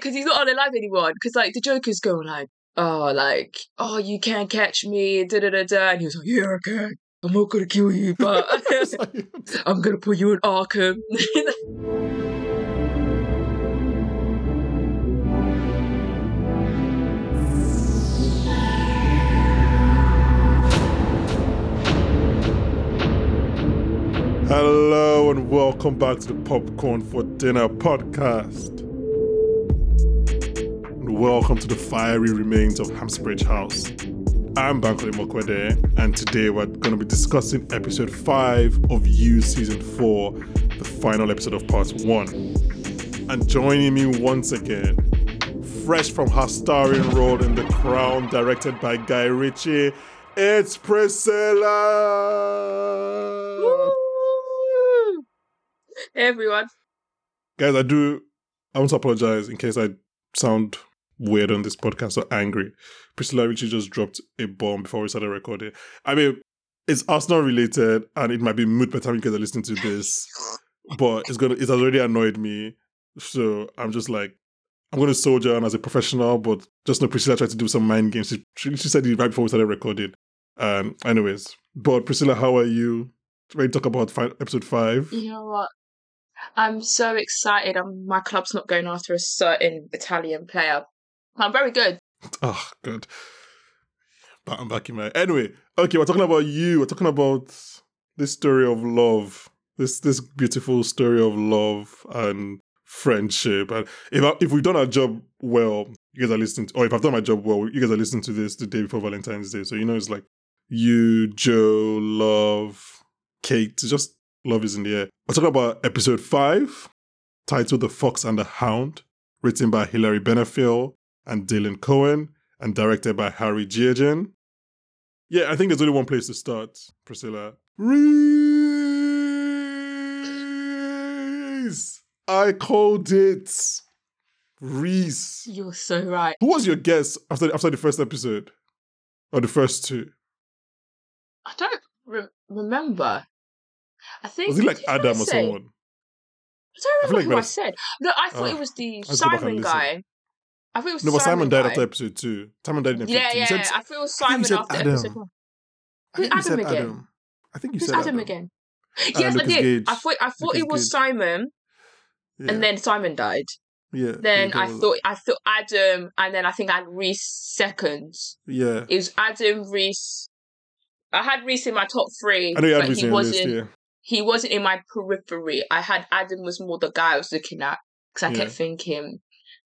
because he's not on alive anymore. Because like the Joker's going like, oh, like, oh, you can't catch me, da da da da, and he was like, yeah, I can. I'm not gonna kill you, but I'm gonna put you in Arkham. Hello and welcome back to the Popcorn for Dinner podcast. Welcome to the fiery remains of Hamsbridge House. I'm Bankole Mokwede, and today we're going to be discussing episode 5 of You Season 4, the final episode of part 1. And joining me once again, fresh from her starring role in The Crown, directed by Guy Ritchie, it's Priscilla! Hey everyone. Guys, I do. I want to apologize in case I sound weird on this podcast or angry. Priscilla Ritchie just dropped a bomb before we started recording. I mean, it's Arsenal related, and it might be mood by the time you guys are listening to this, but it's gonna. It already annoyed me, so I'm just like, I'm gonna soldier on as a professional, but just know Priscilla tried to do some mind games. She, she, said it right before we started recording. Um. Anyways, but Priscilla, how are you? Ready to talk about fi- episode five? You know what? I'm so excited. I'm, my club's not going after a certain Italian player. I'm very good. Oh, good. But I'm back in my anyway. Okay, we're talking about you. We're talking about this story of love. This this beautiful story of love and friendship. And if I, if we've done our job well, you guys are listening. To, or if I've done my job well, you guys are listening to this the day before Valentine's Day. So you know it's like you, Joe, love, Kate. Just love is in the air. We're talking about episode five, titled "The Fox and the Hound," written by Hilary Benefiel and Dylan Cohen, and directed by Harry Giagen. Yeah, I think there's only one place to start, Priscilla. Rhys! I called it. Rhys. You're so right. Who was your guess after after the first episode? Or the first two? I don't re- remember. I think Was it like Adam or say? someone? I don't I remember like who I said. No, I thought Ah, it was the let's go back and Simon guy. I was No, but Simon died guy. after episode two. Simon died in episode Yeah, two. Yeah. said- I thought it was I think Simon said after Adam. episode one. I Who's Adam again? Adam. I think you Who's said Adam, again? Yes, I did. Gage. I thought I thought Lucas it was Gage. Simon, Yeah. and then Simon died. yeah. Then I thought I thought Adam, and then I think I had Rhys seconds. Yeah. It was Adam Rhys. I had Rhys in my top three, I know you had but Rhys he your list, wasn't. yeah. He wasn't in my periphery. I had Adam was more the guy I was looking at because I Yeah. kept thinking.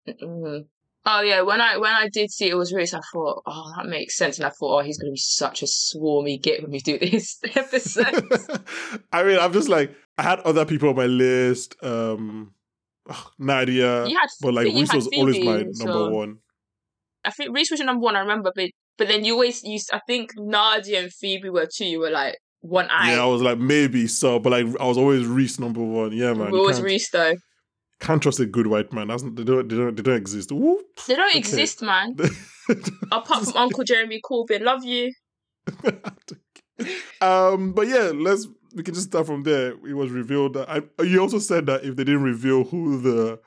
mm Oh yeah, when I when I did see it was Rhys, I thought, oh, that makes sense, and I thought, oh, he's gonna be such a swarmy git when we do this episode. I mean, I'm just like I had other people on my list. Um, ugh, Nadia, You had- but like Rhys was always my number so- one. I think Rhys was your number one. I remember, but but then you always used. I think Nadia and Phoebe were two. You were like one eye. Yeah, I was like maybe so, but like I was always Rhys number one. Yeah, man. we always Rhys though. Can't trust a good white man. That's they don't they don't they don't exist. Whoop. They don't Okay. exist, man. Apart from Uncle Jeremy Corbyn, love you. um, but yeah, let's we can just start from there. It was revealed that I, you also said that if they didn't reveal who the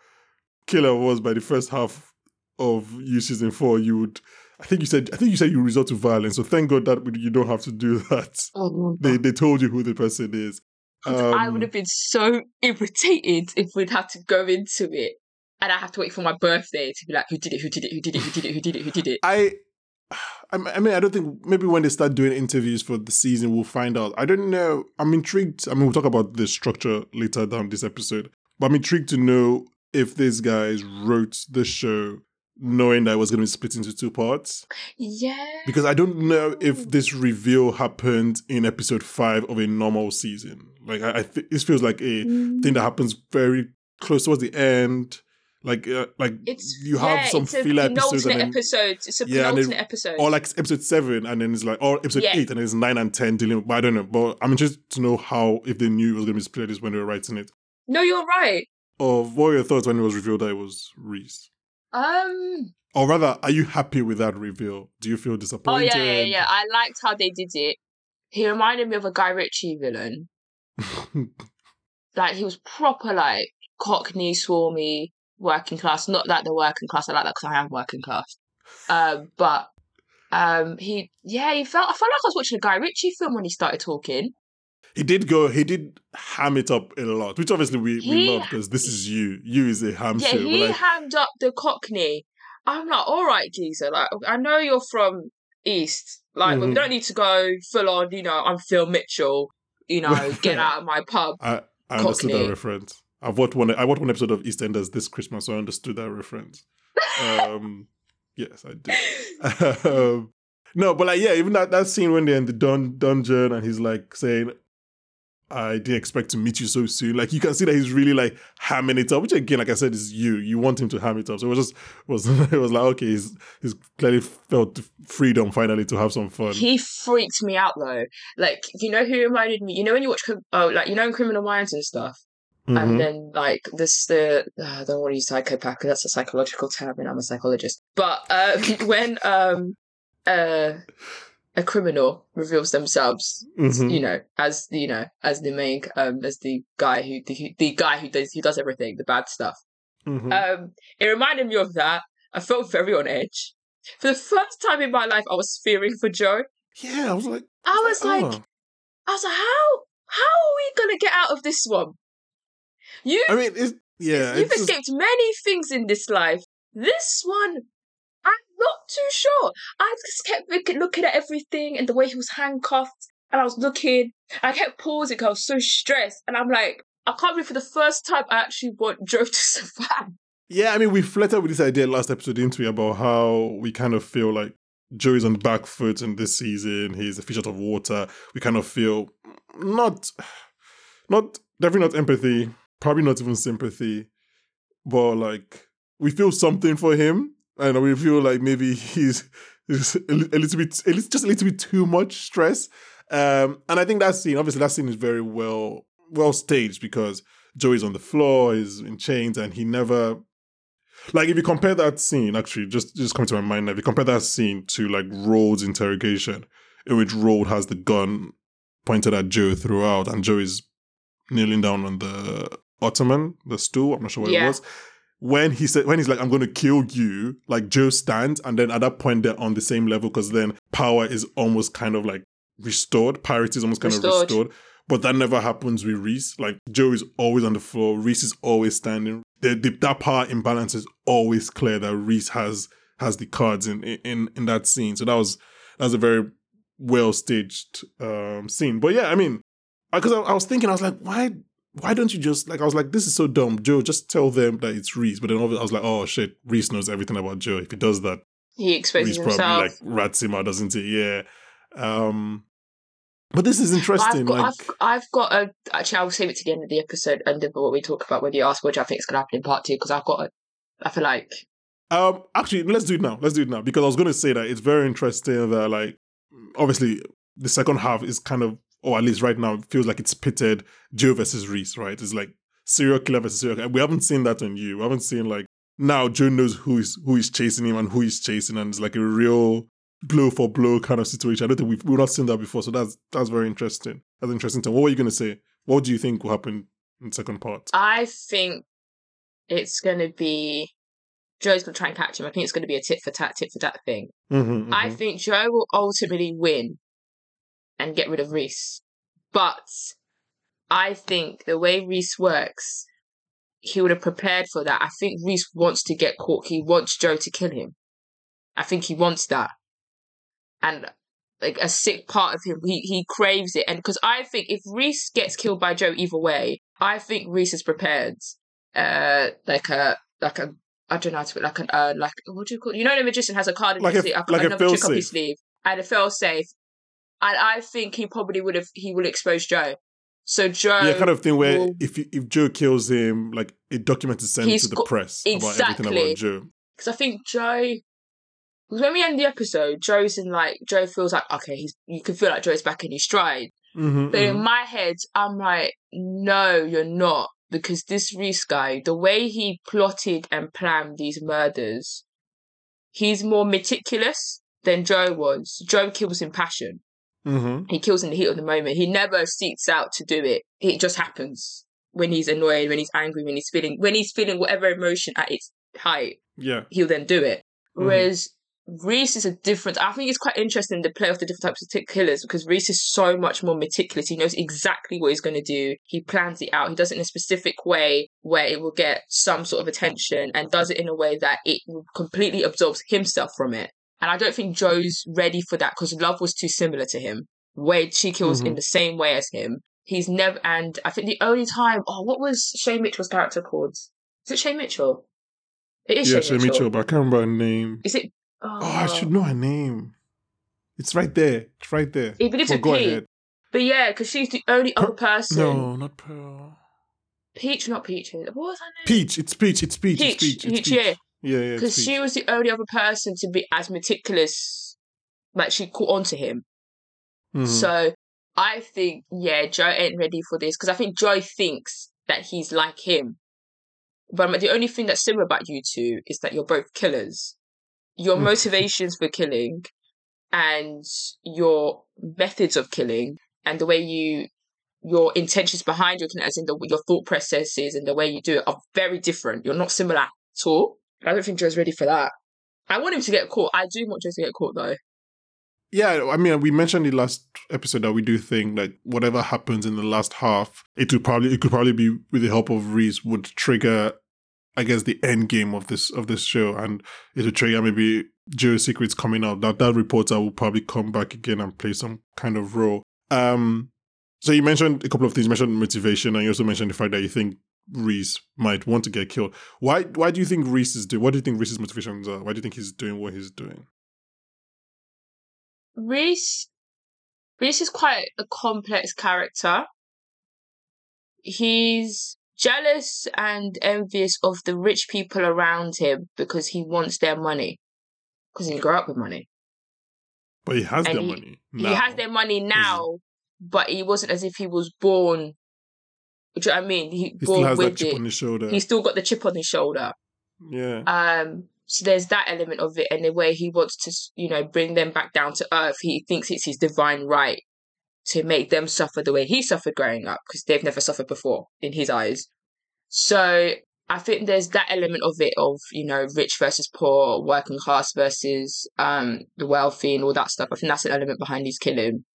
killer was by the first half of you season four, you would. I think you said I think you said you resort to violence. So thank God that you don't have to do that. Oh, They they told you who the person is. I Um, would have been so irritated if we'd had to go into it and I have to wait for my birthday to be like, who did it? Who did it? Who did it? Who did it? Who did it? Who did it? I, I I mean, I don't think maybe when they start doing interviews for the season, we'll find out. I don't know. I'm intrigued. I mean, we'll talk about the structure later down this episode, but I'm intrigued to know if these guys wrote the show knowing that it was going to be split into two parts. Yeah. Because I don't know if this reveal happened in episode five of a normal season. Like, I, I th- this feels like a Mm. thing that happens very close towards the end. Like, uh, like It's you have yeah, some it's filler episodes, and then, episodes. It's a Yeah, penultimate then- episode. or like episode seven, and then it's like, or episode Yeah. eight, and then it's nine and ten dealing. But I don't know. But I'm interested to know how if they knew it was going to be split this when they were writing it. no, you're right. Or what were your thoughts when it was revealed that it was Rhys? Um. Or rather, are you happy with that reveal? Do you feel disappointed? Oh yeah, yeah, yeah. I liked how they did it. He reminded me of a Guy Ritchie villain. Like he was proper like Cockney, swarmy. working class. Not that the working class. I like that because I am working class. Um, but um, he, yeah, he felt. I felt like I was watching a Guy Ritchie film when he started talking. He did go. He did ham it up a lot, which obviously we, we He- love because this is you. You is a ham Yeah, show. he like, hammed up the Cockney. I'm like, all right, geezer. Like, I know you're from East. Like, but we don't need to go full on. You know, I'm Phil Mitchell. You know, get out of my pub. I, I understood that reference. I've watched one. I watched one episode of EastEnders this Christmas, so I understood that reference. Um, yes, I did. um, no, but like, yeah, even that, that scene when they're in the dun- dungeon and he's like saying, I didn't expect to meet you so soon. Like, you can see that he's really like hamming it up, which again, like I said, is you. You want him to ham it up. So it was just, was it was like, okay, he's, he's clearly felt freedom finally to have some fun. He freaked me out though. Like, you know who reminded me? You know when you watch, oh, like you know in Criminal Minds and stuff, Mhm. and then like this the uh, I don't want to use psychopath 'cause that's a psychological term, and I'm a psychologist. But uh, when um uh a criminal reveals themselves, Mhm. you know, as the you know as the main um as the guy who the, the guy who does who does everything, the bad stuff. Mhm. Um, it reminded me of that. I felt very on edge. For the first time in my life, I was fearing for Joe. yeah, I was like, I was like, oh. I was like, how how are we gonna get out of this one? You I mean, it's, yeah, you've it's just- escaped many things in this life. This one, not too sure. I just kept looking, at everything and the way he was handcuffed, and I was looking. I kept pausing. I was so stressed, and I'm like, I can't believe for the first time I actually want Joe to survive. Yeah, I mean, we flirted with this idea last episode, didn't we, about how we kind of feel like Joey's on the back foot in this season. He's a fish out of water. We kind of feel not, not definitely not empathy, probably not even sympathy, but like we feel something for him, and we feel like maybe he's, he's a, a little bit, a little, just a little bit too much stress. Um, and I think that scene, obviously, that scene is very well well staged because Joey's on the floor, he's in chains, and he never like if you compare that scene, actually, just just coming to my mind now, if you compare that scene to like Rhodes' interrogation, in which Rhodes has the gun pointed at Joe throughout, and Joe is kneeling down on the ottoman, the stool, I'm not sure what Yeah. it was. When he said when he's like, I'm gonna kill you, like Joe stands, and then at that point they're on the same level because then power is almost kind of like restored, parity is almost kind of Restored. restored. But that never happens with Rhys. Like Joe is always on the floor, Rhys is always standing. The, the, that power imbalance is always clear that Rhys has has the cards in in in that scene. So that was that was a very well staged um, scene. But yeah, I mean, because I, I was thinking, I was like, why why don't you just like I was like, this is so dumb, Joe. Just tell them that it's Rhys. But then I was like, oh shit, Rhys knows everything about Joe. If he does that, He exposes Rhys probably himself. like rats him out, doesn't he? Yeah. Um, but this is I've interesting. got, like, I've, I've got a. Actually, I'll save it to the end of the episode under what we talk about when you ask, which I think is going to happen in part two, because I've got a. I feel like Um, actually, let's do it now. Let's do it now because I was going to say that it's very interesting that, like, obviously, the second half is kind of, or at least right now, it feels like it's pitted Joe versus Rhys, right? It's like serial killer versus serial killer. We haven't seen that on you. We haven't seen like now Joe knows who is who is chasing him and who he's chasing, and it's like a real blow for blow kind of situation. I don't think we've we've not seen that before, so that's that's very interesting. That's interesting. Tom. What were you going to say? What do you think will happen in the second part? I think it's going to be Joe's going to try and catch him. I think it's going to be a tit for tat, tit for tat thing. Mhm, I mhm. think Joe will ultimately win and get rid of Rhys. But I think the way Rhys works, he would have prepared for that. I think Rhys wants to get caught. He wants Joe to kill him. I think he wants that. And like a sick part of him, he, he craves it. And because I think if Rhys gets killed by Joe either way, I think Rhys is prepared. Uh, like a like a I don't know how to put like an uh like what do you call it? You know the magician has a card in Like his a- sleeve, like a another trick up his sleeve and a fail safe. And I think he probably would have he will expose Joe. So Joe yeah, kind of thing where will- if if Joe kills him, like a document is sent to the got- press about everything Exactly. about Joe. because I think Joe. Because when we end the episode, Joe's in like Joe feels like okay, he's you can feel like Joe's back in his stride. Mm-hmm, But in my head, I'm like, no, you're not. Because this Rhys guy, the way he plotted and planned these murders, he's more meticulous than Joe was. Joe kills in passion. Hmm He kills in the heat of the moment. He never seeks out to do it. It just happens. when he's annoyed, when he's angry, when he's feeling when he's feeling whatever emotion at its height, Yeah. he'll then do it. Mhm. Whereas Rhys is a different. I think it's quite interesting the play of the different types of tick killers because Rhys is so much more meticulous. He knows exactly what he's going to do. He plans it out. He does it in a specific way where it will get some sort of attention and does it in a way that it completely absorbs himself from it. And I don't think Joe's ready for that because Love was too similar to him. Where she kills in Mhm. the same way as him. He's never, and I think the only time, oh, what was Shay Mitchell's character called? Is it Shay Mitchell? It is Yeah, Shay Shay Mitchell. Mitchell, but I can't remember her name. Is it? Oh, I should know her name. It's right there. It's right there. It begins Well, with go ahead. But yeah, because she's the only Per- other person. No, not Pearl. Peach, not Peach. What was her name? Peach. It's Peach. It's Peach. Peach. It's Peach. It's Peach, Peach. yeah. Yeah, yeah. Because she was the only other person to be as meticulous. Like she caught on to him. Mhm. So I think, yeah, Joe ain't ready for this because I think Joe thinks that he's like him. But the only thing that's similar about you two is that you're both killers. Your Mm. motivations for killing and your methods of killing and the way you your intentions behind your killing, as in the, your thought processes and the way you do it, are very different. You're not similar at all. I don't think Joe's ready for that. I want him to get caught. I do want Joe to get caught though. Yeah, I mean, we mentioned in the last episode that we do think that whatever happens in the last half, it would probably it could probably be with the help of Rhys would trigger, I guess, the end game of this of this show, and it would trigger maybe Joe's secrets coming out. That that reporter will probably come back again and play some kind of role. Um, so you mentioned a couple of things. You mentioned motivation, and you also mentioned the fact that you think Rhys might want to get killed. Why? Why do you think Rhys is doing? What do you think Rhys's motivations are? Why do you think he's doing what he's doing? Rhys Rhys is quite a complex character. He's jealous and envious of the rich people around him because he wants their money. Because he grew up with money. But he has And their he- money. He now. has their money now, but he wasn't as if he was born. Do you know what I mean? He He still has that chip it. on his shoulder. He's still got the chip on his shoulder. yeah. Um, so there's that element of it, and the way he wants to, you know, bring them back down to earth. He thinks it's his divine right to make them suffer the way he suffered growing up because they've never suffered before in his eyes. So I think there's that element of it of you know rich versus poor, working class versus um the wealthy and all that stuff. I think that's an element behind his killing.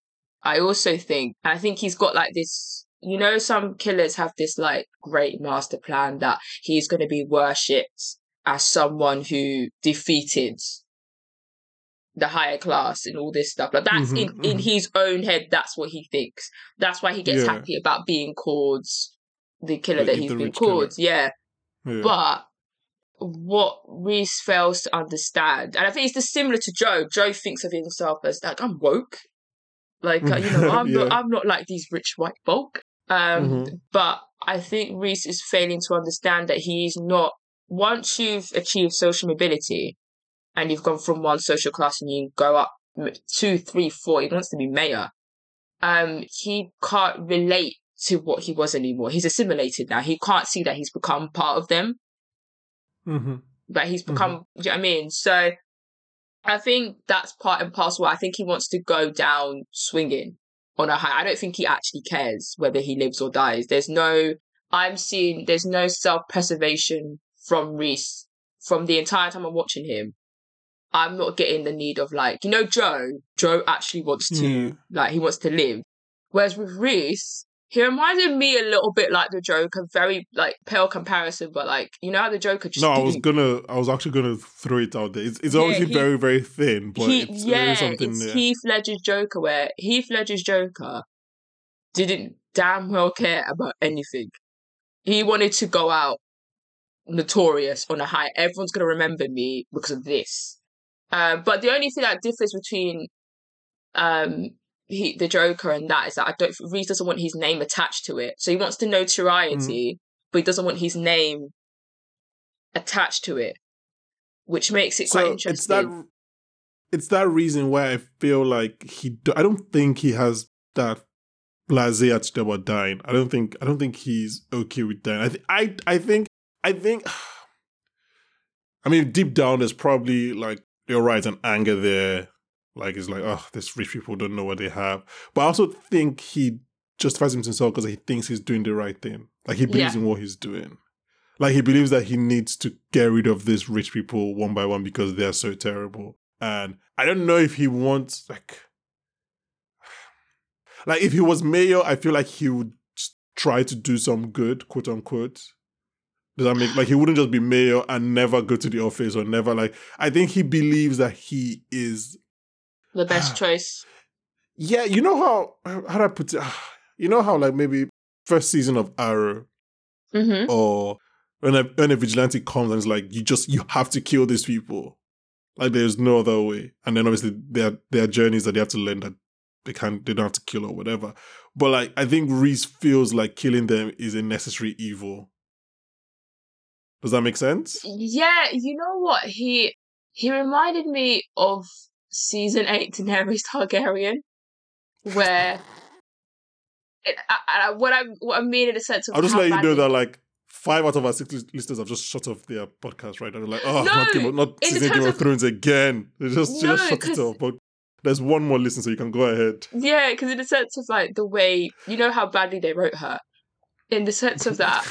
I also think, I think he's got like this. You know, some killers have this like great master plan that he's going to be worshipped as someone who defeated the higher class and all this stuff. Like that's Mhm, in, in mhm. his own head. That's what he thinks. That's why he gets Yeah. happy about being called the killer that he's been called. Yeah, yeah. but what Rhys fails to understand, and I think it's the similar to Joe. Joe thinks of himself as like I'm woke, like uh, you know I'm not I'm not like these rich white folk. Um, Mhm. but I think Rhys is failing to understand that he's not. Once you've achieved social mobility, and you've gone from one social class and you go up two, three, four, he wants to be mayor. Um, he can't relate to what he was anymore. He's assimilated now. He can't see that he's become part of them hmm that he's become. Do you know what I mean? So I think that's part and parcel. I think he wants to go down swinging on a high. I don't think he actually cares whether he lives or dies. There's no. I'm seeing. There's no self preservation from Rhys from the entire time I'm watching him. I'm not getting the need of like you know Joe. Joe actually wants to Yeah. like he wants to live. Whereas with Rhys, he reminded me a little bit like the Joker, very like pale comparison, but like you know how the Joker just No, I was gonna. I was actually gonna throw it out there. It's, it's Yeah, obviously he- very, very thin, but he, it's, yeah, something it's there. Heath Ledger's Joker, where Heath Ledger's Joker didn't damn well care about anything. He wanted to go out notorious on a high. Everyone's gonna remember me because of this. Um, but the only thing that differs between um he, the Joker and that is that I don't. Rhys doesn't want his name attached to it, so he wants the notoriety, mm. but he doesn't want his name attached to it, which makes it quite so interesting. it's that. It's that reason why I feel like he. do- I don't think he has that blasé attitude about dying. I don't think. I don't think he's okay with dying. I. Th- I. I think. I think. I mean, deep down, there's probably like you're right, an anger there. Like it's like, oh, these rich people don't know what they have. But I also think he justifies himself because he thinks he's doing the right thing. Like he believes Yeah. in what he's doing. Like he believes that he needs to get rid of these rich people one by one because they are so terrible. And I don't know if he wants like like if he was mayor, I feel like he would try to do some good, quote unquote. Does that make like he wouldn't just be mayor and never go to the office or never like I think he believes that he is The best choice. yeah, you know how how do I put it? You know how like maybe first season of Arrow Mm-hmm. or when a when a vigilante comes and it's like you just you have to kill these people, like there's no other way. And then obviously there there are journeys that they have to learn that they can't they don't have to kill or whatever. But like I think Rhys feels like killing them is a necessary evil. Does that make sense? Yeah, you know what? He he reminded me of season eight Daenerys Targaryen, where it, I, I, what I what I mean in a sense of I'll just let you know that like five out of our six listeners have just shut off their podcast right now. They're like, oh, No, not, Game of, not season Game of of- Thrones again. They just, No, just shut it off. But there's one more listen, so you can go ahead. Yeah, because in the sense of like the way you know how badly they wrote her, in the sense of that,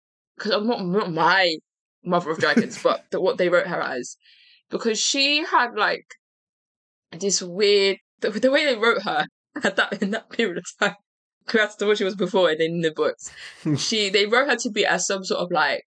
because I'm not, not my mother of dragons, but the, what they wrote her as, because she had like this weird the, the way they wrote her at that in that period of time compared to what she was before and in the books. she they wrote her to be as some sort of like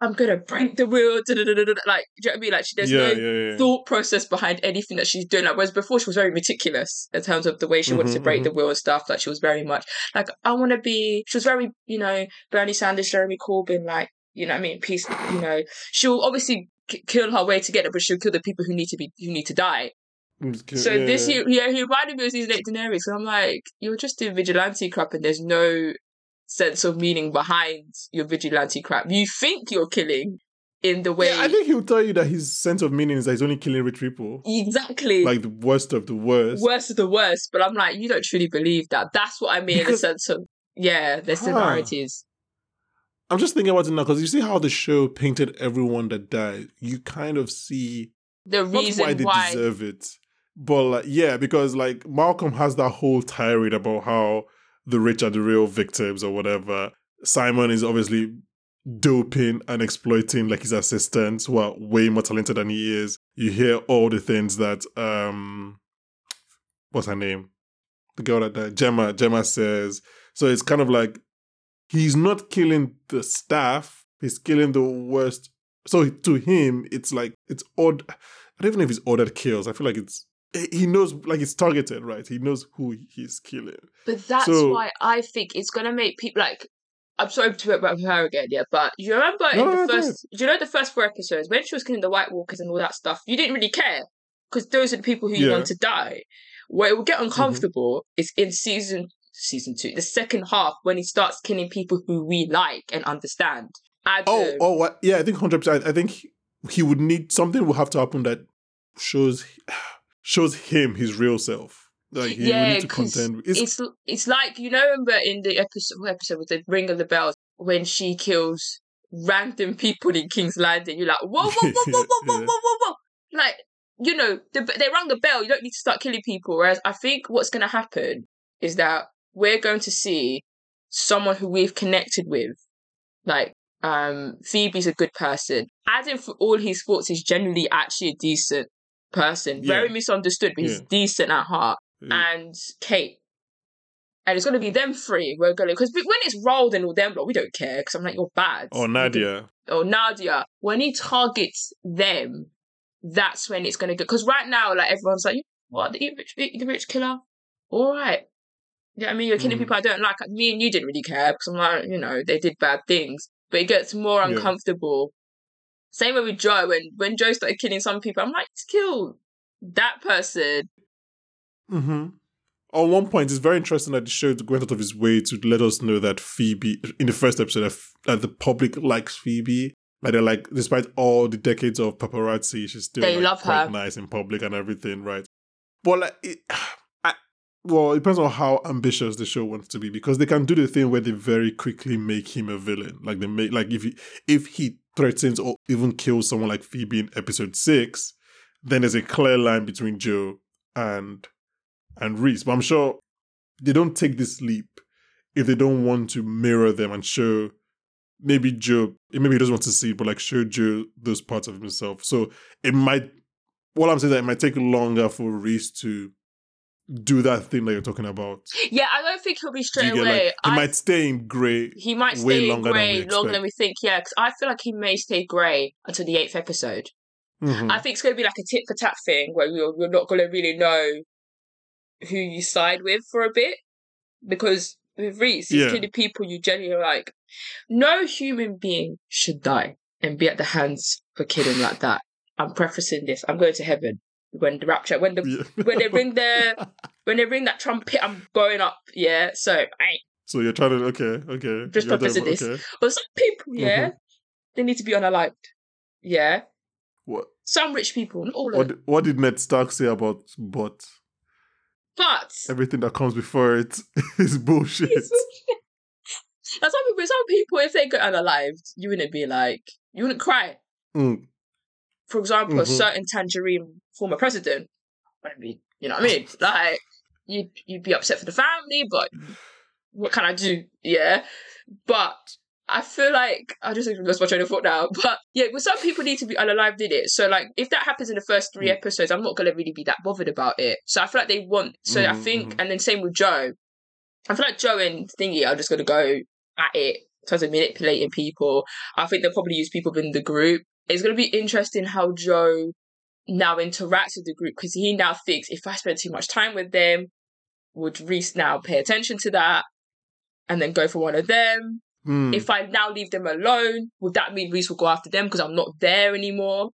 I'm gonna break the wheel, da, da, da, like do you know what I mean? Like she, there's yeah, no yeah, yeah. thought process behind anything that she's doing. Like, whereas before she was very meticulous in terms of the way she wanted to Mhm, break mhm. the wheel and stuff. Like she was very much like, I want to be. She was very, you know, Bernie Sanders, Jeremy Corbyn, like, you know, what I mean, peace. You know, she'll obviously k- kill her way to get it, but she'll kill the people who need to be who need to die. I'm just kidding. So Yeah, this, yeah. year, yeah, he reminded me of season eight Daenerys. And I'm like, you're just doing vigilante crap, and there's no sense of meaning behind your vigilante crap. You think you're killing in the way Yeah, I think he'll tell you that his sense of meaning is that he's only killing rich people. exactly Like the worst of the worst. worst of the worst. But I'm like, you don't truly believe that. That's what I mean in Because- the sense of yeah, there's similarities. I'm just thinking about it now because you see how the show painted everyone that died. You kind of see The reason why they why, deserve it, but like yeah, because like Malcolm has that whole tirade about how the rich are the real victims or whatever. Simon is obviously doping and exploiting like his assistants who are way more talented than he is. You hear all the things that um what's her name? The girl that died, Gemma, Gemma says. So it's kind of like he's not killing the staff, he's killing the worst. So to him, it's like it's odd. I don't even know if it's ordered kills. I feel like it's he knows like it's targeted, right? He knows who he's killing. but that's So- why I think it's gonna make people like. I'm sorry to talk about her again, yeah, but you remember No, in the no, first, do you know the first four episodes when she was killing the White Walkers and all that stuff? You didn't really care because those are the people who you Yeah. want to die. Where it will get mm-hmm. uncomfortable is in season season two, the second half when he starts killing people who we like and understand. Adam, Oh, oh, yeah. I think hundred percent. I think he- he would need something will have to happen that shows shows him his real self. Like he Yeah, need to contend. it's It's, it's like you know remember in the episode episode with the Ring of the Bells when she kills random people in King's Landing. You're like whoa whoa whoa whoa whoa whoa whoa whoa like you know the, they rang the bell. You don't need to start killing people. Whereas I think what's going to happen is that we're going to see someone who we've connected with, like um Phoebe's a good person. Adam for all his faults is generally actually a decent person. Very misunderstood, but he's Yeah. decent at heart and Kate. And it's gonna be them three. We're gonna because when it's rolled and all them, like, we don't care because I'm like you're bad. or Nadia. or Nadia. When he targets them, that's when it's gonna go. Because right now, like everyone's like, "What the rich, the rich killer?" All right. Yeah, I mean, you're killing Mhm. people I don't like. Me and you didn't really care because I'm like, you know, they did bad things. But it gets more Yeah. uncomfortable. Same way with Joe. When when Joe started killing some people, I'm like, to kill that person. hmm On one point, it's very interesting that the show went out of his way to let us know that Phoebe, in the first episode, that, the public likes Phoebe. Like they're like, despite all the decades of paparazzi, she's still They like, love her. nice in public and everything, right? But like, it, well, it depends on how ambitious the show wants to be because they can do the thing where they very quickly make him a villain. Like they make, like if he if he threatens or even kills someone like Phoebe in episode six, then there's a clear line between Joe and and Rhys. But I'm sure they don't take this leap if they don't want to mirror them and show maybe Joe, maybe he doesn't want to see it, but like show Joe those parts of himself. So it might, what I'm saying that it might take longer for Rhys to do that thing that you're talking about. Yeah, I don't think he'll be straight away. like, he I, might stay in grey. he might stay in grey longer than we think. Yeah, because I feel like he may stay grey until the eighth episode. Mhm. I think it's going to be like a tit for tat thing where you're, you're not going to really know who you side with for a bit because with Rhys, he's Yeah. killing people you genuinely like. No human being should die and be at the hands of a killing like that. I'm prefacing this. I'm going to heaven when the rapture when the Yeah. when they ring the when they ring that trumpet. I'm going up. Yeah, so I So you're trying to okay, okay. Just You're prefacing this. Okay. but some people, yeah, they need to be unalived. Yeah, What some rich people, not all of what what did Ned Stark say about but But everything that comes before it is bullshit? Now, some people, some people, if they got unalived, you wouldn't be like, you wouldn't cry. Mm. For example, a Mhm. certain tangerine former president, wouldn't be, you know what I mean? Like, you'd you'd be upset for the family, but what can I do? Yeah, but I feel like I just lost my train of thought now. But yeah, well, some people need to be unalived in it. So like, if that happens in the first three Mm. episodes, I'm not gonna really be that bothered about it. So I feel like they want. So I Mhm, think, mhm. and then same with Joe. I feel like Joe and Thingy are just gonna go at it in terms of manipulating people. I think they'll probably use people within the group. It's gonna be interesting how Joe now interacts with the group because he now thinks if I spend too much time with them, would Rhys now pay attention to that and then go for one of them? Mm. If I now leave them alone, would that mean Rhys will go after them because I'm not there anymore?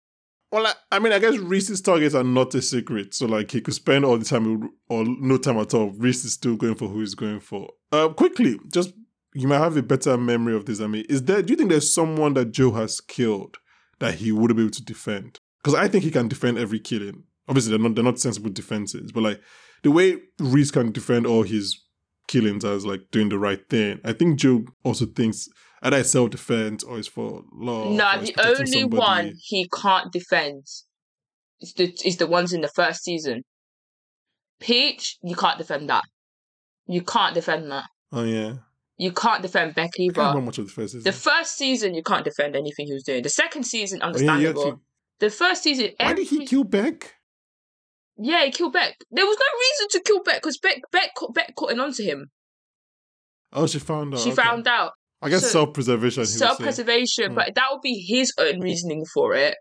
Well, I, I mean, I guess Rhys's targets are not a secret. So, like, he could spend all the time or no time at all. Rhys is still going for who he's going for. Uh, quickly, just you might have a better memory of this. I mean, is there? Do you think there's someone that Joe has killed that he wouldn't be able to defend? Because I think he can defend every killing. Obviously, they're not they're not sensible defenses, but like the way Rhys can defend all his killings as like doing the right thing, I think Joe also thinks either it's self defense or it's for law. no, the only somebody. one he can't defend is the is the ones in the first season. Peach, you can't defend that. You can't defend that. Oh yeah. You can't defend Beck I can't either. remember much of the first season. The first season, you can't defend anything he was doing. The second season, Oh, yeah, understandable. actually- the first season, why did he every- kill Beck? Yeah, he killed Beck. There was no reason to kill Beck because Beck Beck caught Beck caught on to him. Oh, she found out. she okay. found out. I guess so- self preservation. Self preservation, Hmm. but that would be his own reasoning for it.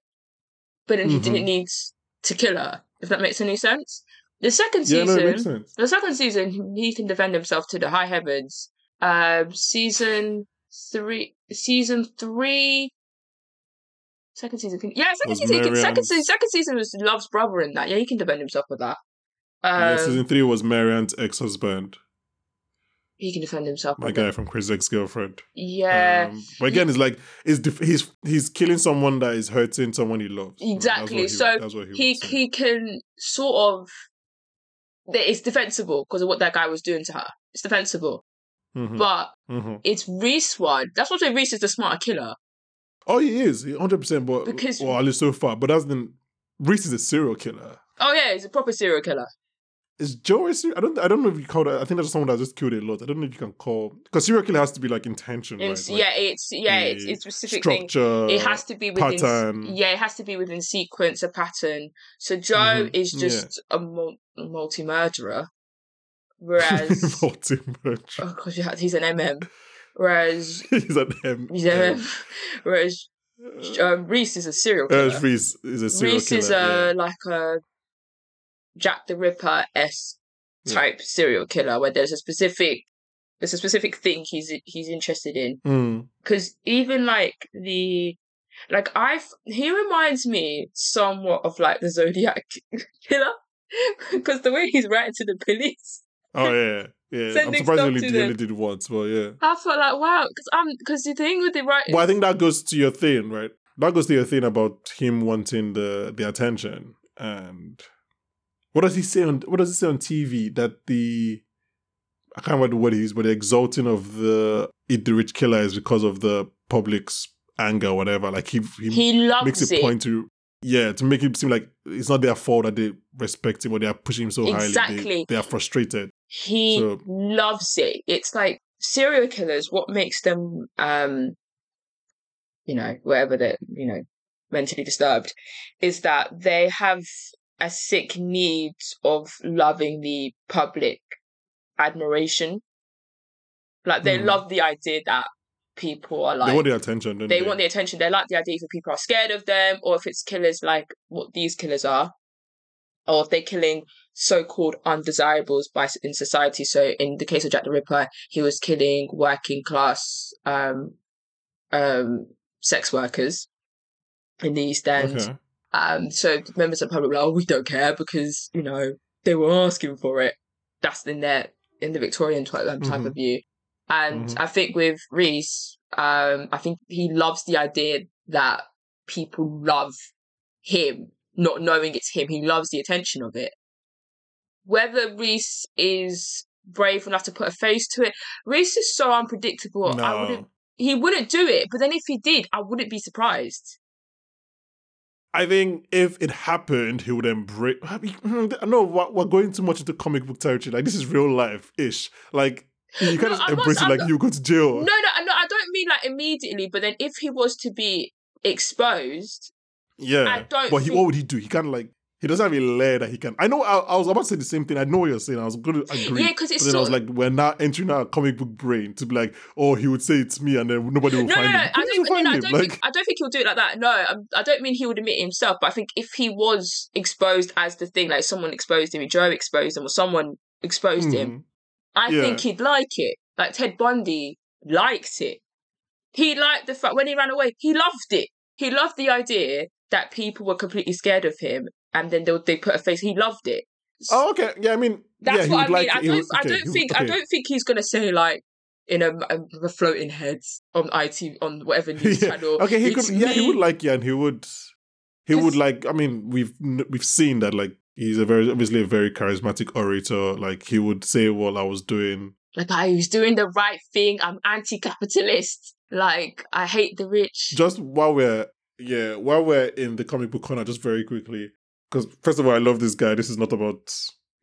But then he Mhm. didn't need to kill her, if that makes any sense. The second season, Yeah, no, it makes sense. the second season he can defend himself to the high heavens. Um season three season three Second season, can, yeah, second Was season, he can, second season, second season was Love's brother in that. Yeah, he can defend himself with that. Um, yeah, season three was Marianne's ex husband, he can defend himself. my guy that. from Crazy Ex Girlfriend. Yeah, Um, but again, it's like it's def- he's he's killing someone that is hurting someone he loves. Exactly. he- So that's what he, he would he can sort of. It's defensible because of what that guy was doing to her. It's defensible, Mhm, but mhm. it's Rhys one. That's what I say. Rhys is the smarter killer. Oh, he is hundred percent. But Because- well, at least so far. But that's the Rhys is a serial killer. Oh yeah, he's a proper serial killer. Is Joe a serial? I don't. I don't know if you call that. I think that's someone that just killed a lot. I don't know if you can call because serial killer has to be like intention, right? Like, yeah, it's yeah, it's it's specific thing. structure. It has to be within. pattern. Yeah, it has to be within sequence, a pattern. So Joe Mhm, is yeah. just a mul- multi murderer, whereas Multi-murder. oh gosh, yeah, he's an MM. Whereas He's an M. he's an MM. Whereas um, Rhys is a serial killer. Uh, Rhys is a serial Rhys killer. is a like a Jack the Ripper s Yeah. type serial killer where there's a specific there's a specific thing he's he's interested in. yeah. Mm. Because even like the like I've he reminds me somewhat of like the Zodiac killer because the way he's writing to the police. Oh yeah, yeah. I'm surprised only, to he them. only did once, but yeah. I felt like wow because I'm um, because the thing with the right. Well, I think that goes to your thing, right? That goes to your thing about him wanting the the attention and what does he say on what does he say on TV that the I can't remember what he is, but the exalting of the eat the rich killer is because of the public's anger or whatever. Like he he, he makes it. a point to yeah to make it seem like it's not their fault that they respect him or they are pushing him so highly. Exactly. They, they are frustrated. He So- loves it. It's like serial killers, what makes them, um, you know, whatever they're, you know, mentally disturbed, is that they have a sick need of loving the public admiration. Like they Mhm. love the idea that people are like they want the attention. Don't they they, want the attention. They like the idea if people are scared of them, or if it's killers like what these killers are, or if they're killing so-called undesirables by in society. So in the case of Jack the Ripper, he was killing working class um, um, sex workers in the East End. Okay. Um, so members of the public were like, oh, we don't care because you know they were asking for it. That's in their in the Victorian type, um, type Mhm. of view. And Mhm. I think with Rhys, um, I think he loves the idea that people love him, not knowing it's him. He loves the attention of it. Whether Rhys is brave enough to put a face to it, Rhys is so unpredictable. I No. wouldn't. He wouldn't do it, but then if he did, I wouldn't be surprised. I think if it happened, he would embrace. I know we're, going too much into comic book territory. Like this is real life ish. Like you can't No, just I'm not- embrace it I'm like not- you go to jail. No, no, no. I don't mean like immediately, but then if he was to be exposed, yeah, I don't but he, think- what would he do? He can't like. He doesn't have a layer that he can. I know. I, I was about to say the same thing. I know what you're saying. I was going to agree. yeah, because it's But then I was like, we're now entering our comic book brain to be like, oh, he would say it's me, and then nobody will no, no, find no. him. I don't, no, no, I don't Like, think I don't think he'll do it like that. No, I'm, I don't mean he would admit it himself, but I think if he was exposed as the thing, like someone exposed him, Joe exposed him, or someone exposed him, mhm. I Yeah. think he'd like it. Like Ted Bundy liked it. He liked the fact when he ran away, he loved it. He loved the idea that people were completely scared of him, and then they they put a face. He loved it. Oh, okay. Yeah, I mean, That's yeah, what I mean. like. I don't. would- I okay, don't would- think. I okay. don't think he's gonna say like in a, a, a floating heads on IT on whatever news Yeah. channel. Okay, he "It's could. Yeah, he would like. Yeah, and he would. He would like. I mean, we've we've seen that. Like, he's a very obviously a very charismatic orator. Like, he would say what I was doing. like ah, I was doing the right thing. I'm anti-capitalist. Like I hate the rich. Just while we're yeah, while we're in the comic book corner, just very quickly, because first of all, I love this guy. This is not about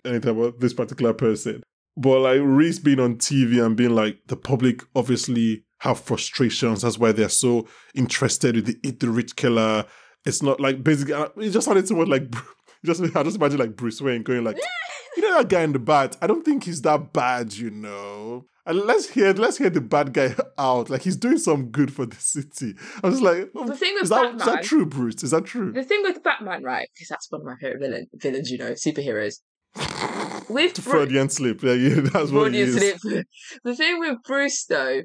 anything about this particular person, but like Rhys being on TV and being like the public obviously have frustrations. That's why they're so interested with the eat the rich killer. It's not like basically. It just sounded much like. Just I just imagine like Bruce Wayne going like, you know that guy in the bat. I don't think he's that bad, you know. And let's hear let's hear the bad guy out. Like he's doing some good for the city. I was like, The um, thing with is that, is that true, Bruce? Is that true? The thing with Batman, right? Because that's one of my favorite villain, villains. You know, superheroes. With To Bru- Freudian slip. Yeah, yeah, that's what Freudian is. slip. The thing with Bruce, though,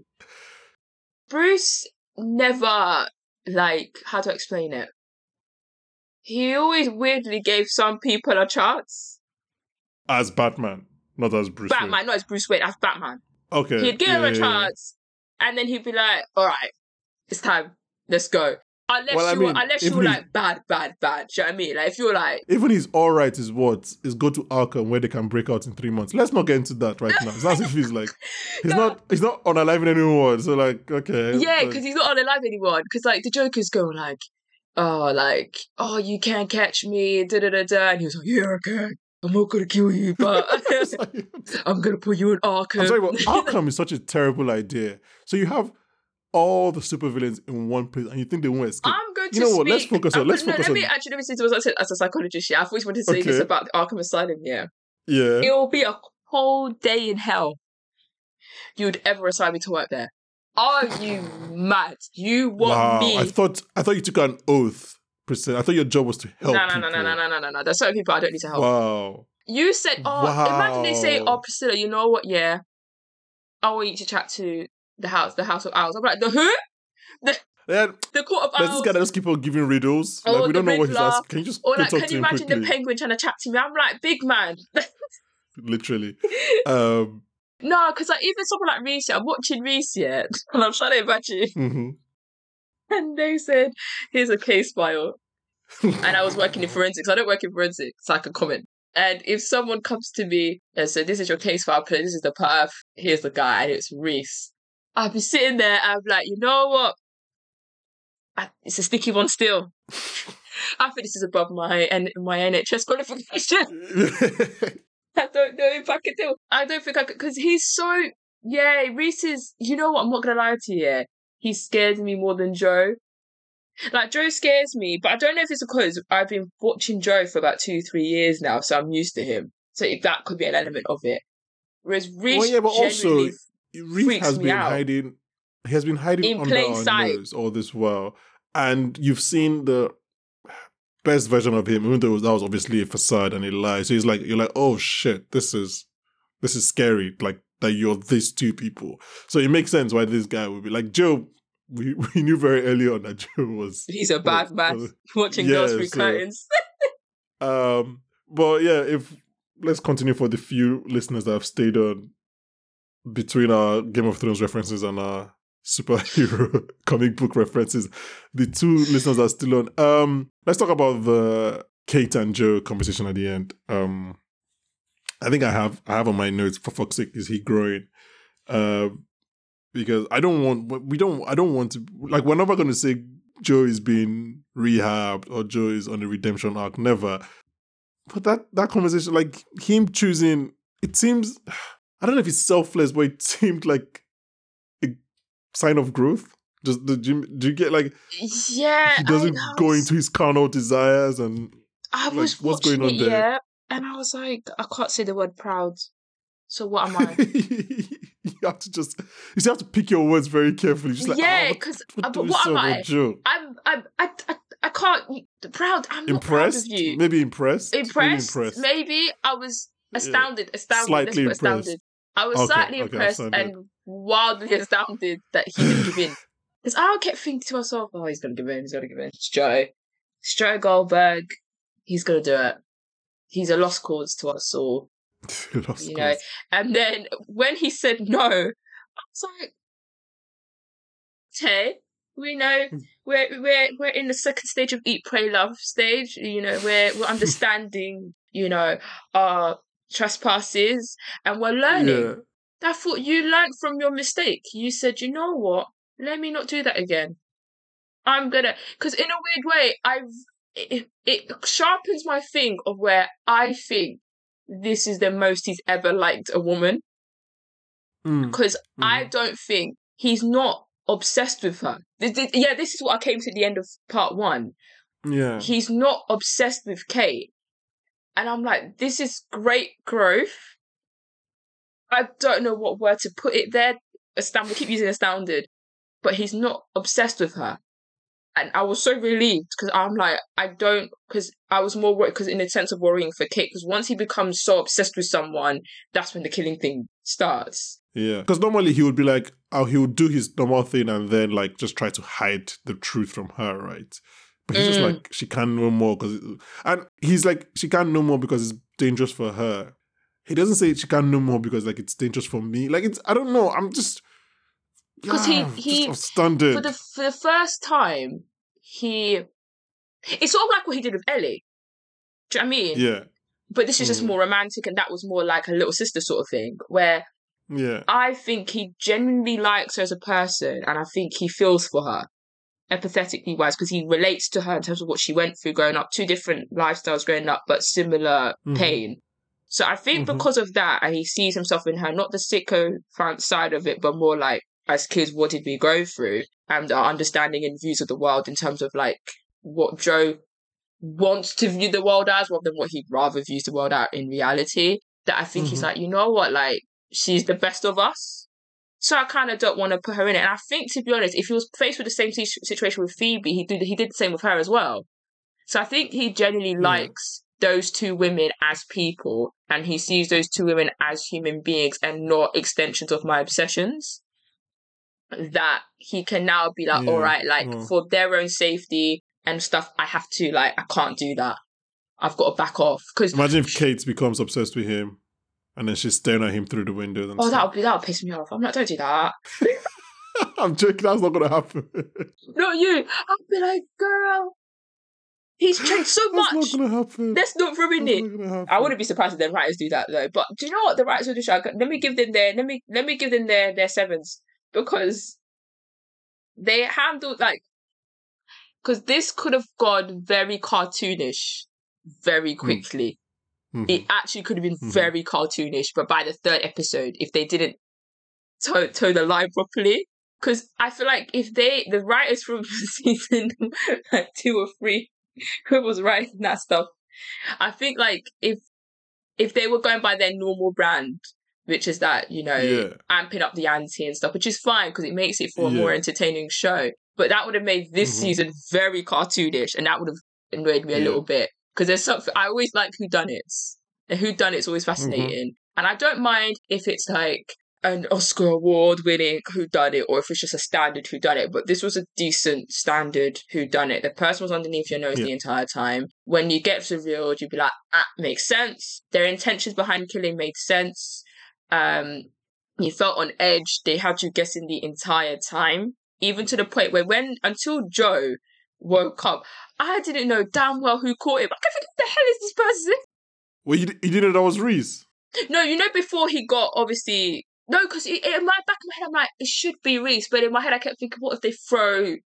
Bruce never like how to explain it. He always weirdly gave some people a chance. As Batman, not as Bruce. Wayne. Batman, not as Bruce Wayne, as Batman. Okay. He'd give yeah, him a yeah, yeah. chance, and then he'd be like, "All right, it's time. Let's go." Unless Well, I you, mean, unless even you're like bad, bad, bad. Do you know what I mean? Like if you're like, Even his all right is what is go to Arkham where they can break out in three months. Let's not get into that right now. That's if he's like he's No. not he's not on unalive anymore. So like okay, yeah, like- because he's not unalive anymore. Because like the Joker's going like, "Oh, like, oh, you can't catch me," da da da da, and he was like, "Yeah, I can. I'm not gonna kill you, but I'm gonna put you in Arkham." I'm sorry, but Arkham is such a terrible idea. So you have all the supervillains in one place, and you think they won't escape. I'm going to You know what, let's focus on- oh, let's gonna- focus no, let me on- actually let me say was I said as a psychologist. Yeah, I've always wanted to say this about the Arkham Asylum. Yeah, yeah. it will be a whole day in hell. You'd ever assign me to work there? Are you mad? You want wow, me? I thought I thought you took an oath, Priscilla. I thought your job was to No, help no, no, people. no, no, no, no, no, no. There's certain people I don't need to help. Wow. You said, oh, imagine they say, oh, Priscilla, you know what? Yeah, I want you to chat to the house, the House of Owls. I'm like, the who? Yeah, The Court of there's this guy that just keep on giving riddles. Oh, like we the don't know what he's asking. Can you just Or like, can you imagine quickly? the penguin trying to chat to me? I'm like, big man. Literally. Um, no, because like even someone like Rhys, I'm watching Rhys yet, and I'm trying to imagine. mhm. And they said, "Here's a case file," and I was working in forensics. I don't work in forensics, so I can comment. And if someone comes to me and said, "This is your case file, please. This is the path. Here's the guy," and it's Rhys, I'd be sitting there. I'm like, you know what? I, it's a sticky one still. I think this is above my N- my NHS qualification. I don't know if I could do. I don't think I could because he's so yeah, Rhys is. You know what? I'm not gonna lie to you. Yeah. He scares me more than Joe. Like Joe scares me, but I don't know if it's because I've been watching Joe for about two, three years now, so I'm used to him. So that could be an element of it. Whereas Rhys, Well, yeah, but also Rhys has been out. hiding. He has been hiding In under plain our sight. nose all this while, and you've seen the best version of him, even though that was obviously a facade and a lie. So he's like, you're like, oh shit, this is this is scary. Like that you're these two people. So it makes sense why this guy would be like Joe. We we knew very early on that Joe was he's a bad was- man was- watching yeah, girls through so- curtains. Um, but yeah, if let's continue for the few listeners that have stayed on between our Game of Thrones references and our superhero comic book references, the two listeners that are still on. Um, let's talk about the Kate and Joe conversation at the end. Um, I think I have I have on my notes. For fuck's sake, is he growing? Um, because I don't want we don't I don't want to like we're never going to say Joe is being rehabbed or Joe is on a redemption arc. Never. But that that conversation, like him choosing, it seems I don't know if it's selfless, but it seemed like a sign of growth. Just do you, do you get like Yeah, he doesn't go into his carnal desires and I like, was what's going on it, there? yeah, and I was like, I can't say the word proud. So what am I? you have to just you have to pick your words very carefully. Just like yeah, ah, because what, but what, what am I? I'm, I'm, I, I, I can't. Proud. I'm not proud Impressed? you. Maybe impressed. Maybe impressed, impressed. mayy I was Yeah. astounded, astounded. Slightly impressed. astounded. I was Okay, slightly okay, impressed astounded. and wildly astounded that he didn't give in. Because I kept thinking to myself, "Oh, he's gonna give in. He's gonna give in." It's Joe, it's Joe Goldberg. He's gonna do it. He's a lost cause to us all. Lost you know. And then when he said no, I was like, "Okay, we know Hmm. we're we're we're in the second stage of eat, pray, love stage. You know, we're we're understanding, you know, our trespasses, and we're learning." Yeah. I thought you learned from your mistake. You said, "You know what? Let me not do that again. I'm gonna." Because in a weird way, I've it, it sharpens my thing of where I think this is the most he's ever liked a woman Mm. because I don't think he's not obsessed with her. This, this- yeah, this is what I came to the end of part one. Yeah. He's not obsessed with Kate, and I'm like, this is great growth. I don't know what word to put it there. Astounded. We keep using astounded, but he's not obsessed with her. And I was so relieved because I'm like, I don't, because I was more worried, because in the sense of worrying for Kate, because once he becomes so obsessed with someone, that's when the killing thing starts. Yeah, because normally he would be like, oh, he would do his normal thing and then like just try to hide the truth from her, right? But he's just Mm. like, she can't know more because, and he's like, she can't know more because it's dangerous for her. He doesn't say she can't know more because like it's dangerous for me. Like it's, I don't know. I'm just 'Cause he- yeah, just he- astounded. for the for the first time, he it's sort of like what he did with Ellie. Do you know what I mean? yeah, But this is just Mm. more romantic, and that was more like a little sister sort of thing. Where yeah, I think he genuinely likes her as a person, and I think he feels for her, empathetically wise, because he relates to her in terms of what she went through growing up. Two different lifestyles growing up, but similar Mhm. pain. So I think Mhm. because of that, and he sees himself in her, not the sicko fan side of it, but more like as kids, what did we go through, and our understanding and views of the world in terms of like what Joe wants to view the world as, rather than what he'd rather views the world out in reality. That I think he's Mhm. like, you know what, like she's the best of us. So I kind of don't want to put her in it. And I think, to be honest, if he was faced with the same situation with Phoebe, he did he did the same with her as well. So I think he genuinely Yeah. likes those two women as people, and he sees those two women as human beings and not extensions of my obsessions. That he can now be like, mm, Yeah, all right, like well. for their own safety and stuff, I have to like, I can't do that. I've got to back off because Imagine if Kate becomes obsessed with him, and then she's staring at him through the window. Oh, stuff. that'll be that'll piss me off. I'm like, don't do that. I'm joking. That's not gonna happen. Not you. I'll be like, girl, he's changed so That's much. That's not gonna happen. Let's not ruin That's it. not. I wouldn't be surprised if the writers do that though. But do you know what the writers the show? Let me give them their let me let me give them their their sevens because they handled like because this could have gone very cartoonish very quickly. Mhm. It actually could have been Mhm. very cartoonish, but by the third episode, if they didn't toe, toe the line properly. Because I feel like if they, the writers from season like two or three, who was writing that stuff, I think like if if they were going by their normal brand, which is that you know Yeah. amping up the ante and stuff, which is fine because it makes it for a Yeah. more entertaining show. But that would have made this Mhm. season very cartoonish, and that would have annoyed me a Yeah. little bit because there's something I always like who done it. And who done it's Mm-hmm. always fascinating, and I don't mind if it's like an Oscar award winning who done it or if it's just a standard who done it but this was a decent standard who done it the person was underneath your nose Yeah. the entire time when you get revealed you'd be like ah makes sense their intentions behind killing made sense um you felt on edge they had you guessing the entire time even to the point where when until joe woke up i didn't know damn well who caught him i kept thinking who the hell is this person Well, you, you didn't know that was Rhys. no, you know, before he got obviously no, because in my back of my head, I'm like, it should be Rhys, but in my head, I kept thinking, what if they throw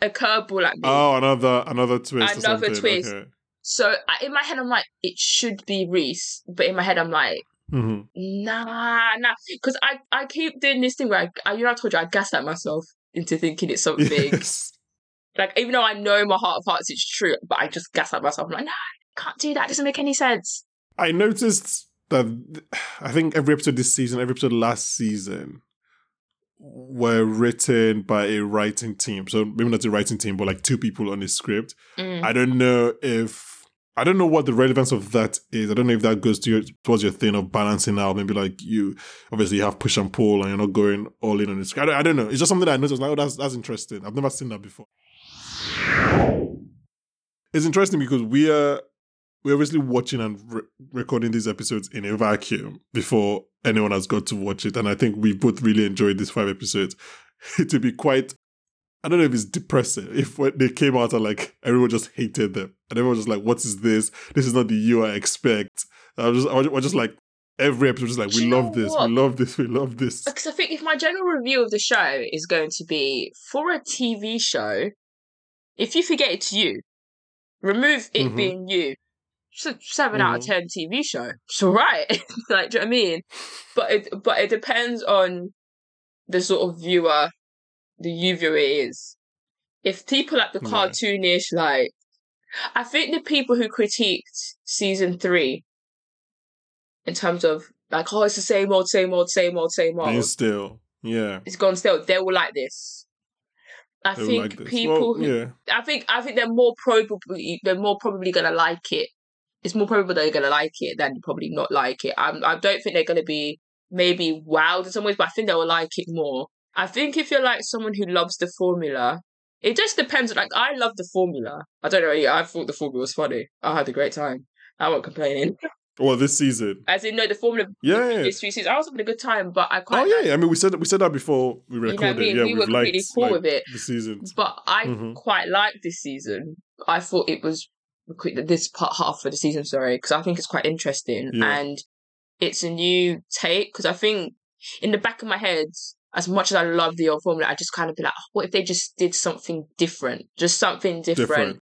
a curveball at me? Oh, another another twist. Another twist. Okay. So I, in my head, I'm like, it should be Rhys, but in my head, I'm like, hmm nah, nah, because I I keep doing this thing where I, you know I told you I gaslight myself into thinking it's something Yes. like even though I know my heart of hearts it's true, but I just gaslight myself. I'm like, nah, I can't do that. It doesn't make any sense. I noticed that I think every episode this season, every episode last season, were written by a writing team. So maybe not a writing team, but like two people on the script. Mm. I don't know if I don't know what the relevance of that is. I don't know if that goes to your, towards your thing of balancing out. Maybe like you obviously you have push and pull, and you're not going all in on this. I don't, I don't know. It's just something that I noticed. Like, oh, that's that's interesting. I've never seen that before. It's interesting because we are we're obviously watching and re- recording these episodes in a vacuum before anyone has got to watch it, and I think we both really enjoyed these five episodes. to be quite I don't know if it's depressing. If when they came out and like everyone just hated them, and everyone was just like, "What is this? This is not the you I expect." And I was just, I was just like, every episode was like, "We love this, what? we love this, we love this." Because I think if my general review of the show is going to be for a TV show, if you forget it's you, remove it Mhm. being you. It's a seven out of ten TV show. It's alright. like, do you know what I mean? But it but it depends on the sort of viewer, the viewer it is. If people like the cartoonish, like I think the people who critiqued season three in terms of like, oh, it's the same old, same old, same old, same old Being still, yeah, it's gone still. They will like this. I they think like people. Well, who, yeah, I think. I think they're more probably. They're more probably gonna like it. It's more probable they're gonna like it than probably not like it. I. I don't think they're gonna be maybe wowed in some ways, but I think they will like it more. I think if you're like someone who loves the formula, it just depends. Like I love the formula. I don't know. I thought the formula was funny. I had a great time. I won't complaining. well, this season, As in, no, the formula. yeah, yeah. This three seasons, I was having a good time, but I quite. Oh yeah, yeah. I mean, we said we said that before we know I recorded. mean? Yeah, We were liked completely cool like, with it. the seasons. but I Mhm. quite liked this season. I thought it was this part half of the season, sorry, because I think it's quite interesting Yeah. and it's a new take. Because I think in the back of my head, as much as I love the old formula, I just kind of be like, oh, what if they just did something different, just something different. Different.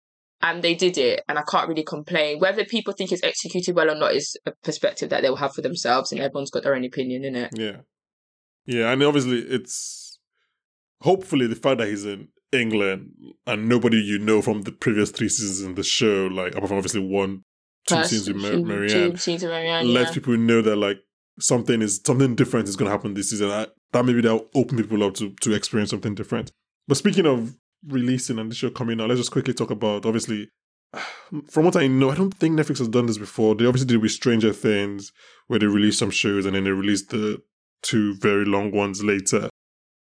And they did it, and I can't really complain. Whether people think it's executed well or not is a perspective that they'll have for themselves, and everyone's got their own opinion in it. Yeah. Yeah, and obviously it's hopefully the fact that he's in England and nobody you know from the previous three seasons in the show, like apart from obviously one two First, scenes with Mar- Marianne, two scenes with Marianne, lets yeah. people know that like something is something different is gonna happen this season. I, that maybe that'll open people up to to experience something different. But speaking of releasing and the show coming out, let's just quickly talk about obviously from what I know, I don't think Netflix has done this before. They obviously did with Stranger Things, where they released some shows and then they released the two very long ones later.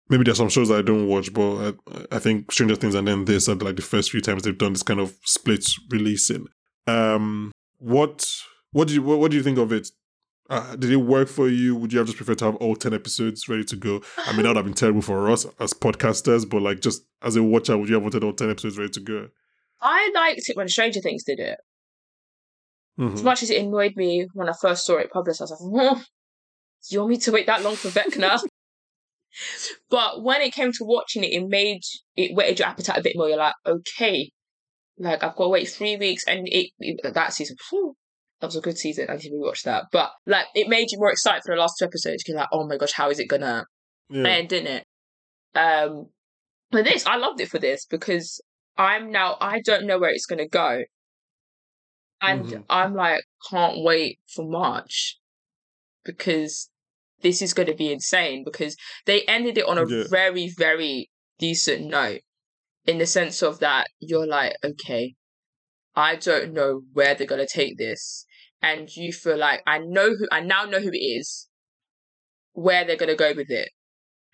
Maybe there's some shows I don't watch, but I, I think Stranger Things and then this are like the first few times they've done this kind of split releasing. Um, what what do you what, what do you think of it? Uh, did it work for you? Would you have just preferred to have all ten episodes ready to go? I mean, that would have been terrible for us as podcasters, but like just as a watcher, would you have wanted all ten episodes ready to go? I liked it when Stranger Things did it. Mhm. As much as it annoyed me when I first saw it published, I was like, "Hmm, do you want me to wait that long for Vecna? but when it came to watching it, it made it whetted your appetite a bit more. You're like, okay, like I've got to wait three weeks, and it, it that season, phew, That was a good season. I need to rewatch that. But like, it made you more excited for the last two episodes. You're like, oh my gosh, how is it gonna Yeah. end? Didn't it? Um, but this, I loved it for this because I'm now. I don't know where it's gonna go, and Mhm. I'm like, can't wait for March because this is going to be insane. Because they ended it on a Yeah. very, very decent note, in the sense of that you're like, okay, I don't know where they're going to take this, and you feel like I know who I now know who it is, where they're to go with it,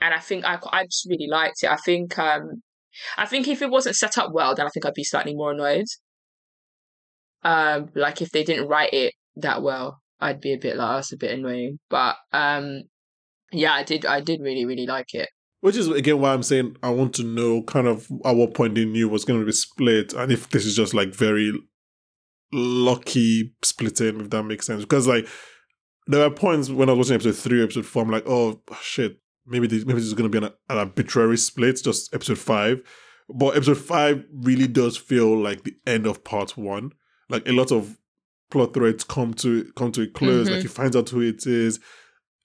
and I think I I just really liked it. I think um I think if it wasn't set up well, then I think I'd be slightly more annoyed. Um, like if they didn't write it that well, I'd be a bit like, that's a bit annoying. But um, yeah, I did, I did really, really like it. Which is again why I'm saying I want to know kind of at what point they knew was going to be split, and if this is just like very lucky splitting, if that makes sense. Because like there were points when I was watching episode three, episode four, I'm like, oh shit, maybe this, maybe this is going to be an, an arbitrary split, just episode five. But episode five really does feel like the end of part one. Like a lot of plot threads come to come to a close. Mhm. Like he finds out who it is.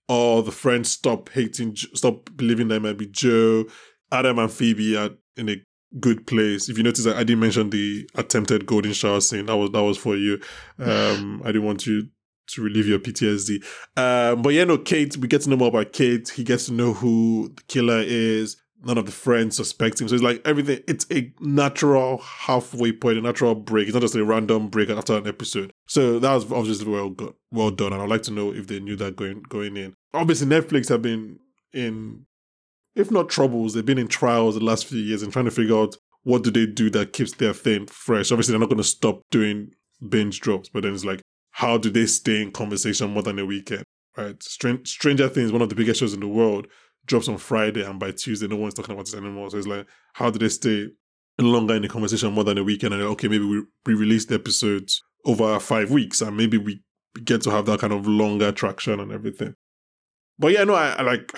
All the friends stop hating, stop believing that it might be Joe. Adam and Phoebe are in a good place. If you notice, I I didn't mention the attempted golden shower scene. That was that was for you. Um, I didn't want you to relieve your PTSD. Um, but yeah, no, Kate. We get to know more about Kate. He gets to know who the killer is. None of the friends suspect him. So it's like everything. It's a natural halfway point, a natural break. It's not just a random break after an episode. So that was obviously well well done. And I'd like to know if they knew that going going in. Obviously, Netflix have been in, if not troubles, they've been in trials the last few years and trying to figure out what do they do that keeps their thing fresh. Obviously, they're not going to stop doing binge drops, but then it's like, how do they stay in conversation more than a weekend? Right? Stran- Stranger Things, one of the biggest shows in the world, drops on Friday, and by Tuesday, no one's talking about it anymore. So it's like, how do they stay longer in the conversation more than a weekend? And okay, maybe we re-release the episodes over five weeks, and maybe we get to have that kind of longer traction and everything. But yeah, no, I, I like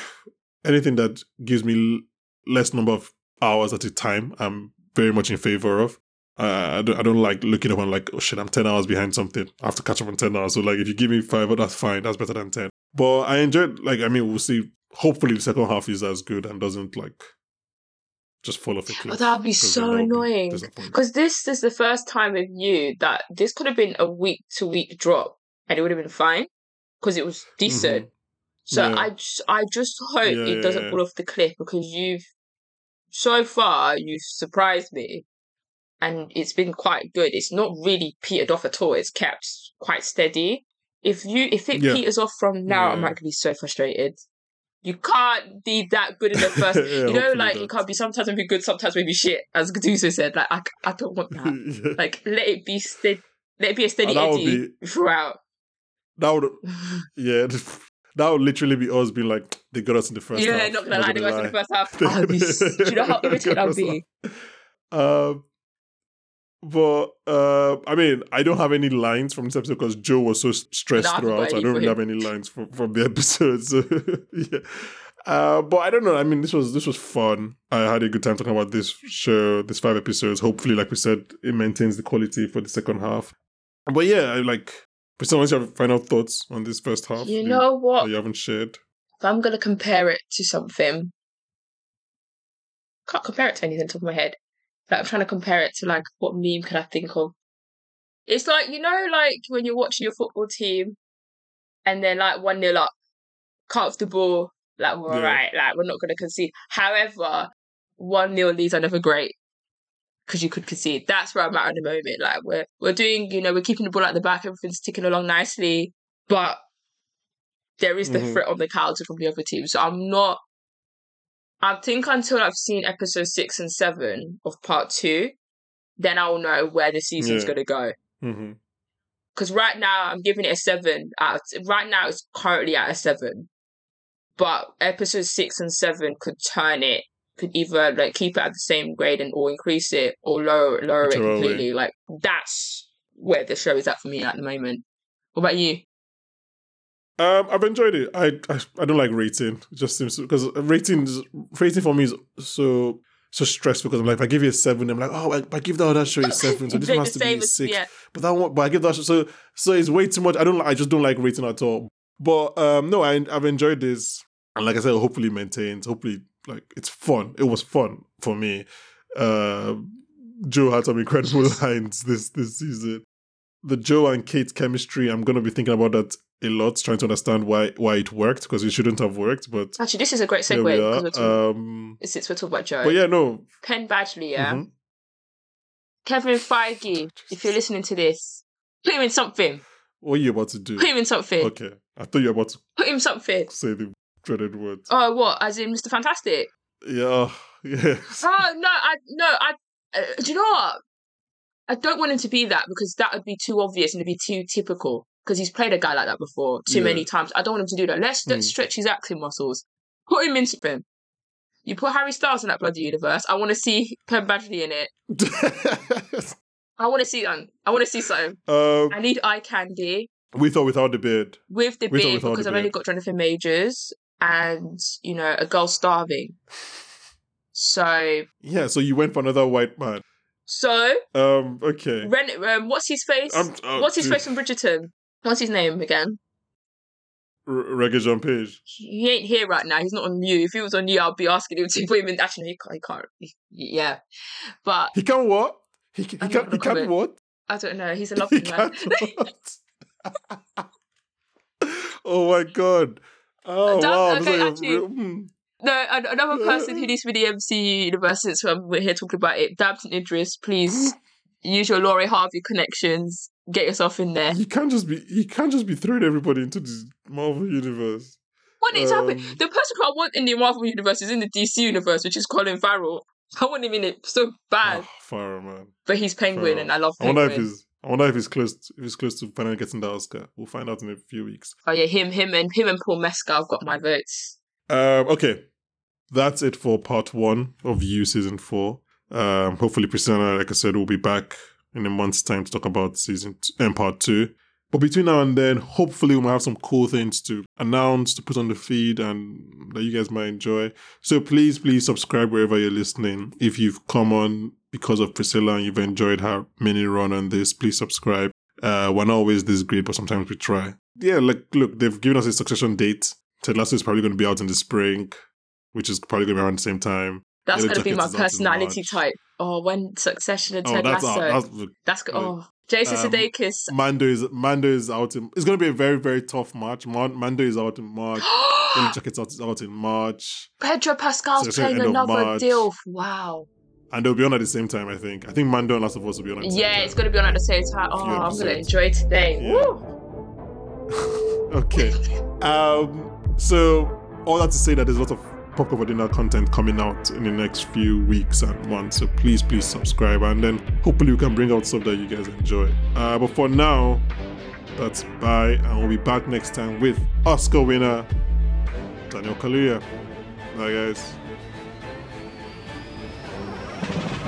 anything that gives me less number of hours at a time. I'm very much in favor of. Uh, I, don't, I don't like looking up and like, oh shit, I'm 10 hours behind something. I have to catch up on 10 hours. So, like, if you give me five, that's fine. That's better than 10. But I enjoyed, like, I mean, we'll see. Hopefully, the second half is as good and doesn't, like, just fall off a cliff. Oh, that'd be so that would be annoying. Because this is the first time with you that this could have been a week to week drop and it would have been fine because it was decent. So. Yeah. I just, I just hope Yeah, it doesn't fall off the cliff because you've so far you've surprised me and it's been quite good. It's not really petered off at all. It's kept quite steady. If you if it peters off from now, I'm Yeah. gonna be so frustrated. You can't be that good in the first. Yeah, you know, like it can't be sometimes be good, sometimes maybe shit. As Gaduso said, like I, I don't want that. Yeah. like let it be steady. Let it be a ah, steady that would eddy throughout. That would, yeah, that would literally be us being like, they got us in the first yeah, half. Yeah, not gonna lie, they got us in the first half. They- I'll be, do you know how they irritated I'll us be? Um, but uh, I mean, I don't have any lines from this episode because Joe was so stressed No, throughout. got I don't for really have any lines from, from the episode. So yeah. Uh, but I don't know. I mean, this was this was fun. I had a good time talking about this show, these five episodes. Hopefully, like we said, it maintains the quality for the second half. But yeah, I like. Priscilla, what's your final thoughts on this first half? You know what? you haven't shared. If I'm gonna compare it to something, can't compare it to anything on top of my head. Like I'm trying to compare it to like what meme can I think of? It's like you know, like when you're watching your football team, and they're like one 0 up, comfortable, like we're Yeah. alright, like we're not gonna concede. However, one 0 leads are never great because you could concede. That's where I'm at at the moment. Like we're we're doing, you know, we're keeping the ball at the back, everything's ticking along nicely, but there is the Mhm. threat on the counter from the other team. So I'm not. I think until I've seen episode six and seven of part two, then I'll know where the season's Yeah. going to go. Because right now I'm giving it a seven. Out right now it's currently at a seven, but episode six and seven could turn it. Could either like keep it at the same grade and or increase it or lower lower it completely. Like that's where the show is at for me at the moment. What about you? Um, I've enjoyed it. I, I I don't like rating. It just seems because rating is- rating for me is so so stressful because I'm like, if I give you a seven, I'm like, oh, I, I give that other show a seven, so this one has to be a six. yeah. But that one, but I give that show, so so it's way too much. I don't, I just don't like rating at all. But um, no, I I've enjoyed this, and like I said, hopefully maintains. Hopefully, like it's fun. It was fun for me. Uh, Joe had some incredible lines this this season. The Joe and Kate chemistry, I'm gonna be thinking about that a lot, trying to understand why why it worked because it shouldn't have worked. But Actually, this is a great segue we because we're talking, Um, since we're talking about Joe. but yeah, no. Penn Badgley, yeah. mhm. Kevin Feige, if you're listening to this, put him in something. What are you about to do? Put him in something. Okay, I thought you were about to Put him in something. say the dreaded words. Oh, what? As in Mr. Fantastic? Yeah, yes. Oh no, I no, I. Uh, do you know what? I don't want him to be that because that would be too obvious and it'd be too typical. Because he's played a guy like that before too Yeah. many times. I don't want him to do that. Let's, let's Mm. stretch his acting muscles. Put him in something. You put Harry Styles in that bloody universe. I want to see Penn Badgley in it. I want to see um, I want to see something. um, I need eye candy with or without the beard. with the With beard because I've only got Jonathan Majors and you know a girl starving. So Yeah, so you went for another white man. so Um, okay. Ren, um, what's his face? I'm- oh, what's his dude. face from Bridgerton? What's his name again? R- Regé-Jean Page. He ain't here right now. He's not on you. If he was on you, I'd be asking him to put him in. Actually, no, he can't. He can't. He- yeah, but He can what? He, he I'm can he can what? I don't know. He's a lovely man. oh my god. Oh wow. okay, like actually- hmm. No, another person who needs to be the MCU universe. Since we're here talking about it, Damson Idris, please use your Lori Harvey connections. Get yourself in there. He can't just be he can't just be throwing everybody into the Marvel universe. What is happening? Um, The person who I want in the Marvel universe is in the DC universe, which is Colin Farrell. I want him in it so bad, Oh, Farrah, man. but he's Penguin, Farrell. and I love I wonder if he's I wonder if he's close to, if he's close to finally getting the Oscar. We'll find out in a few weeks. Oh yeah, him, him, and him and Paul Mescal have got my votes. Um, okay, that's it for part one of You season four. Um, hopefully, Priscilla, like I said, will be back in a month's time to talk about season two, and part two. But between now and then, hopefully, we might have some cool things to announce, to put on the feed, and that you guys might enjoy. So please, please subscribe wherever you're listening. If you've come on because of Priscilla and you've enjoyed her mini run on this, please subscribe. Uh, we're not always this great, but sometimes we try. Yeah, like look, they've given us a succession date. Ted Lasso is probably going to be out in the spring, which is probably going to be around the same time. That's Yellow gonna be my Jackets is out in personality type. Oh, when Succession and Oh, Ted that's Lasso, out. That's, that's good. Oh, Jason um, Sudeikis. Mando is Mando is out in. It's going to be a very very tough March. Mon- Mando is out in March. Jackets out, is out in March, Pedro Pascal's So playing another deal. Wow. And they'll be on at the same time. I think. I think Mando and Last of Us will be on. At the same Yeah, it's gonna be on at the same time. Oh, I'm gonna enjoy today. Yeah. Woo! okay. Um. So all that to say that there's a lot of pop popcorn dinner content coming out in the next few weeks and months. So please, please subscribe, and then hopefully we can bring out stuff that you guys enjoy. Uh, but for now, that's bye, and we'll be back next time with Oscar winner Daniel Kaluuya. Bye, guys. Thank you.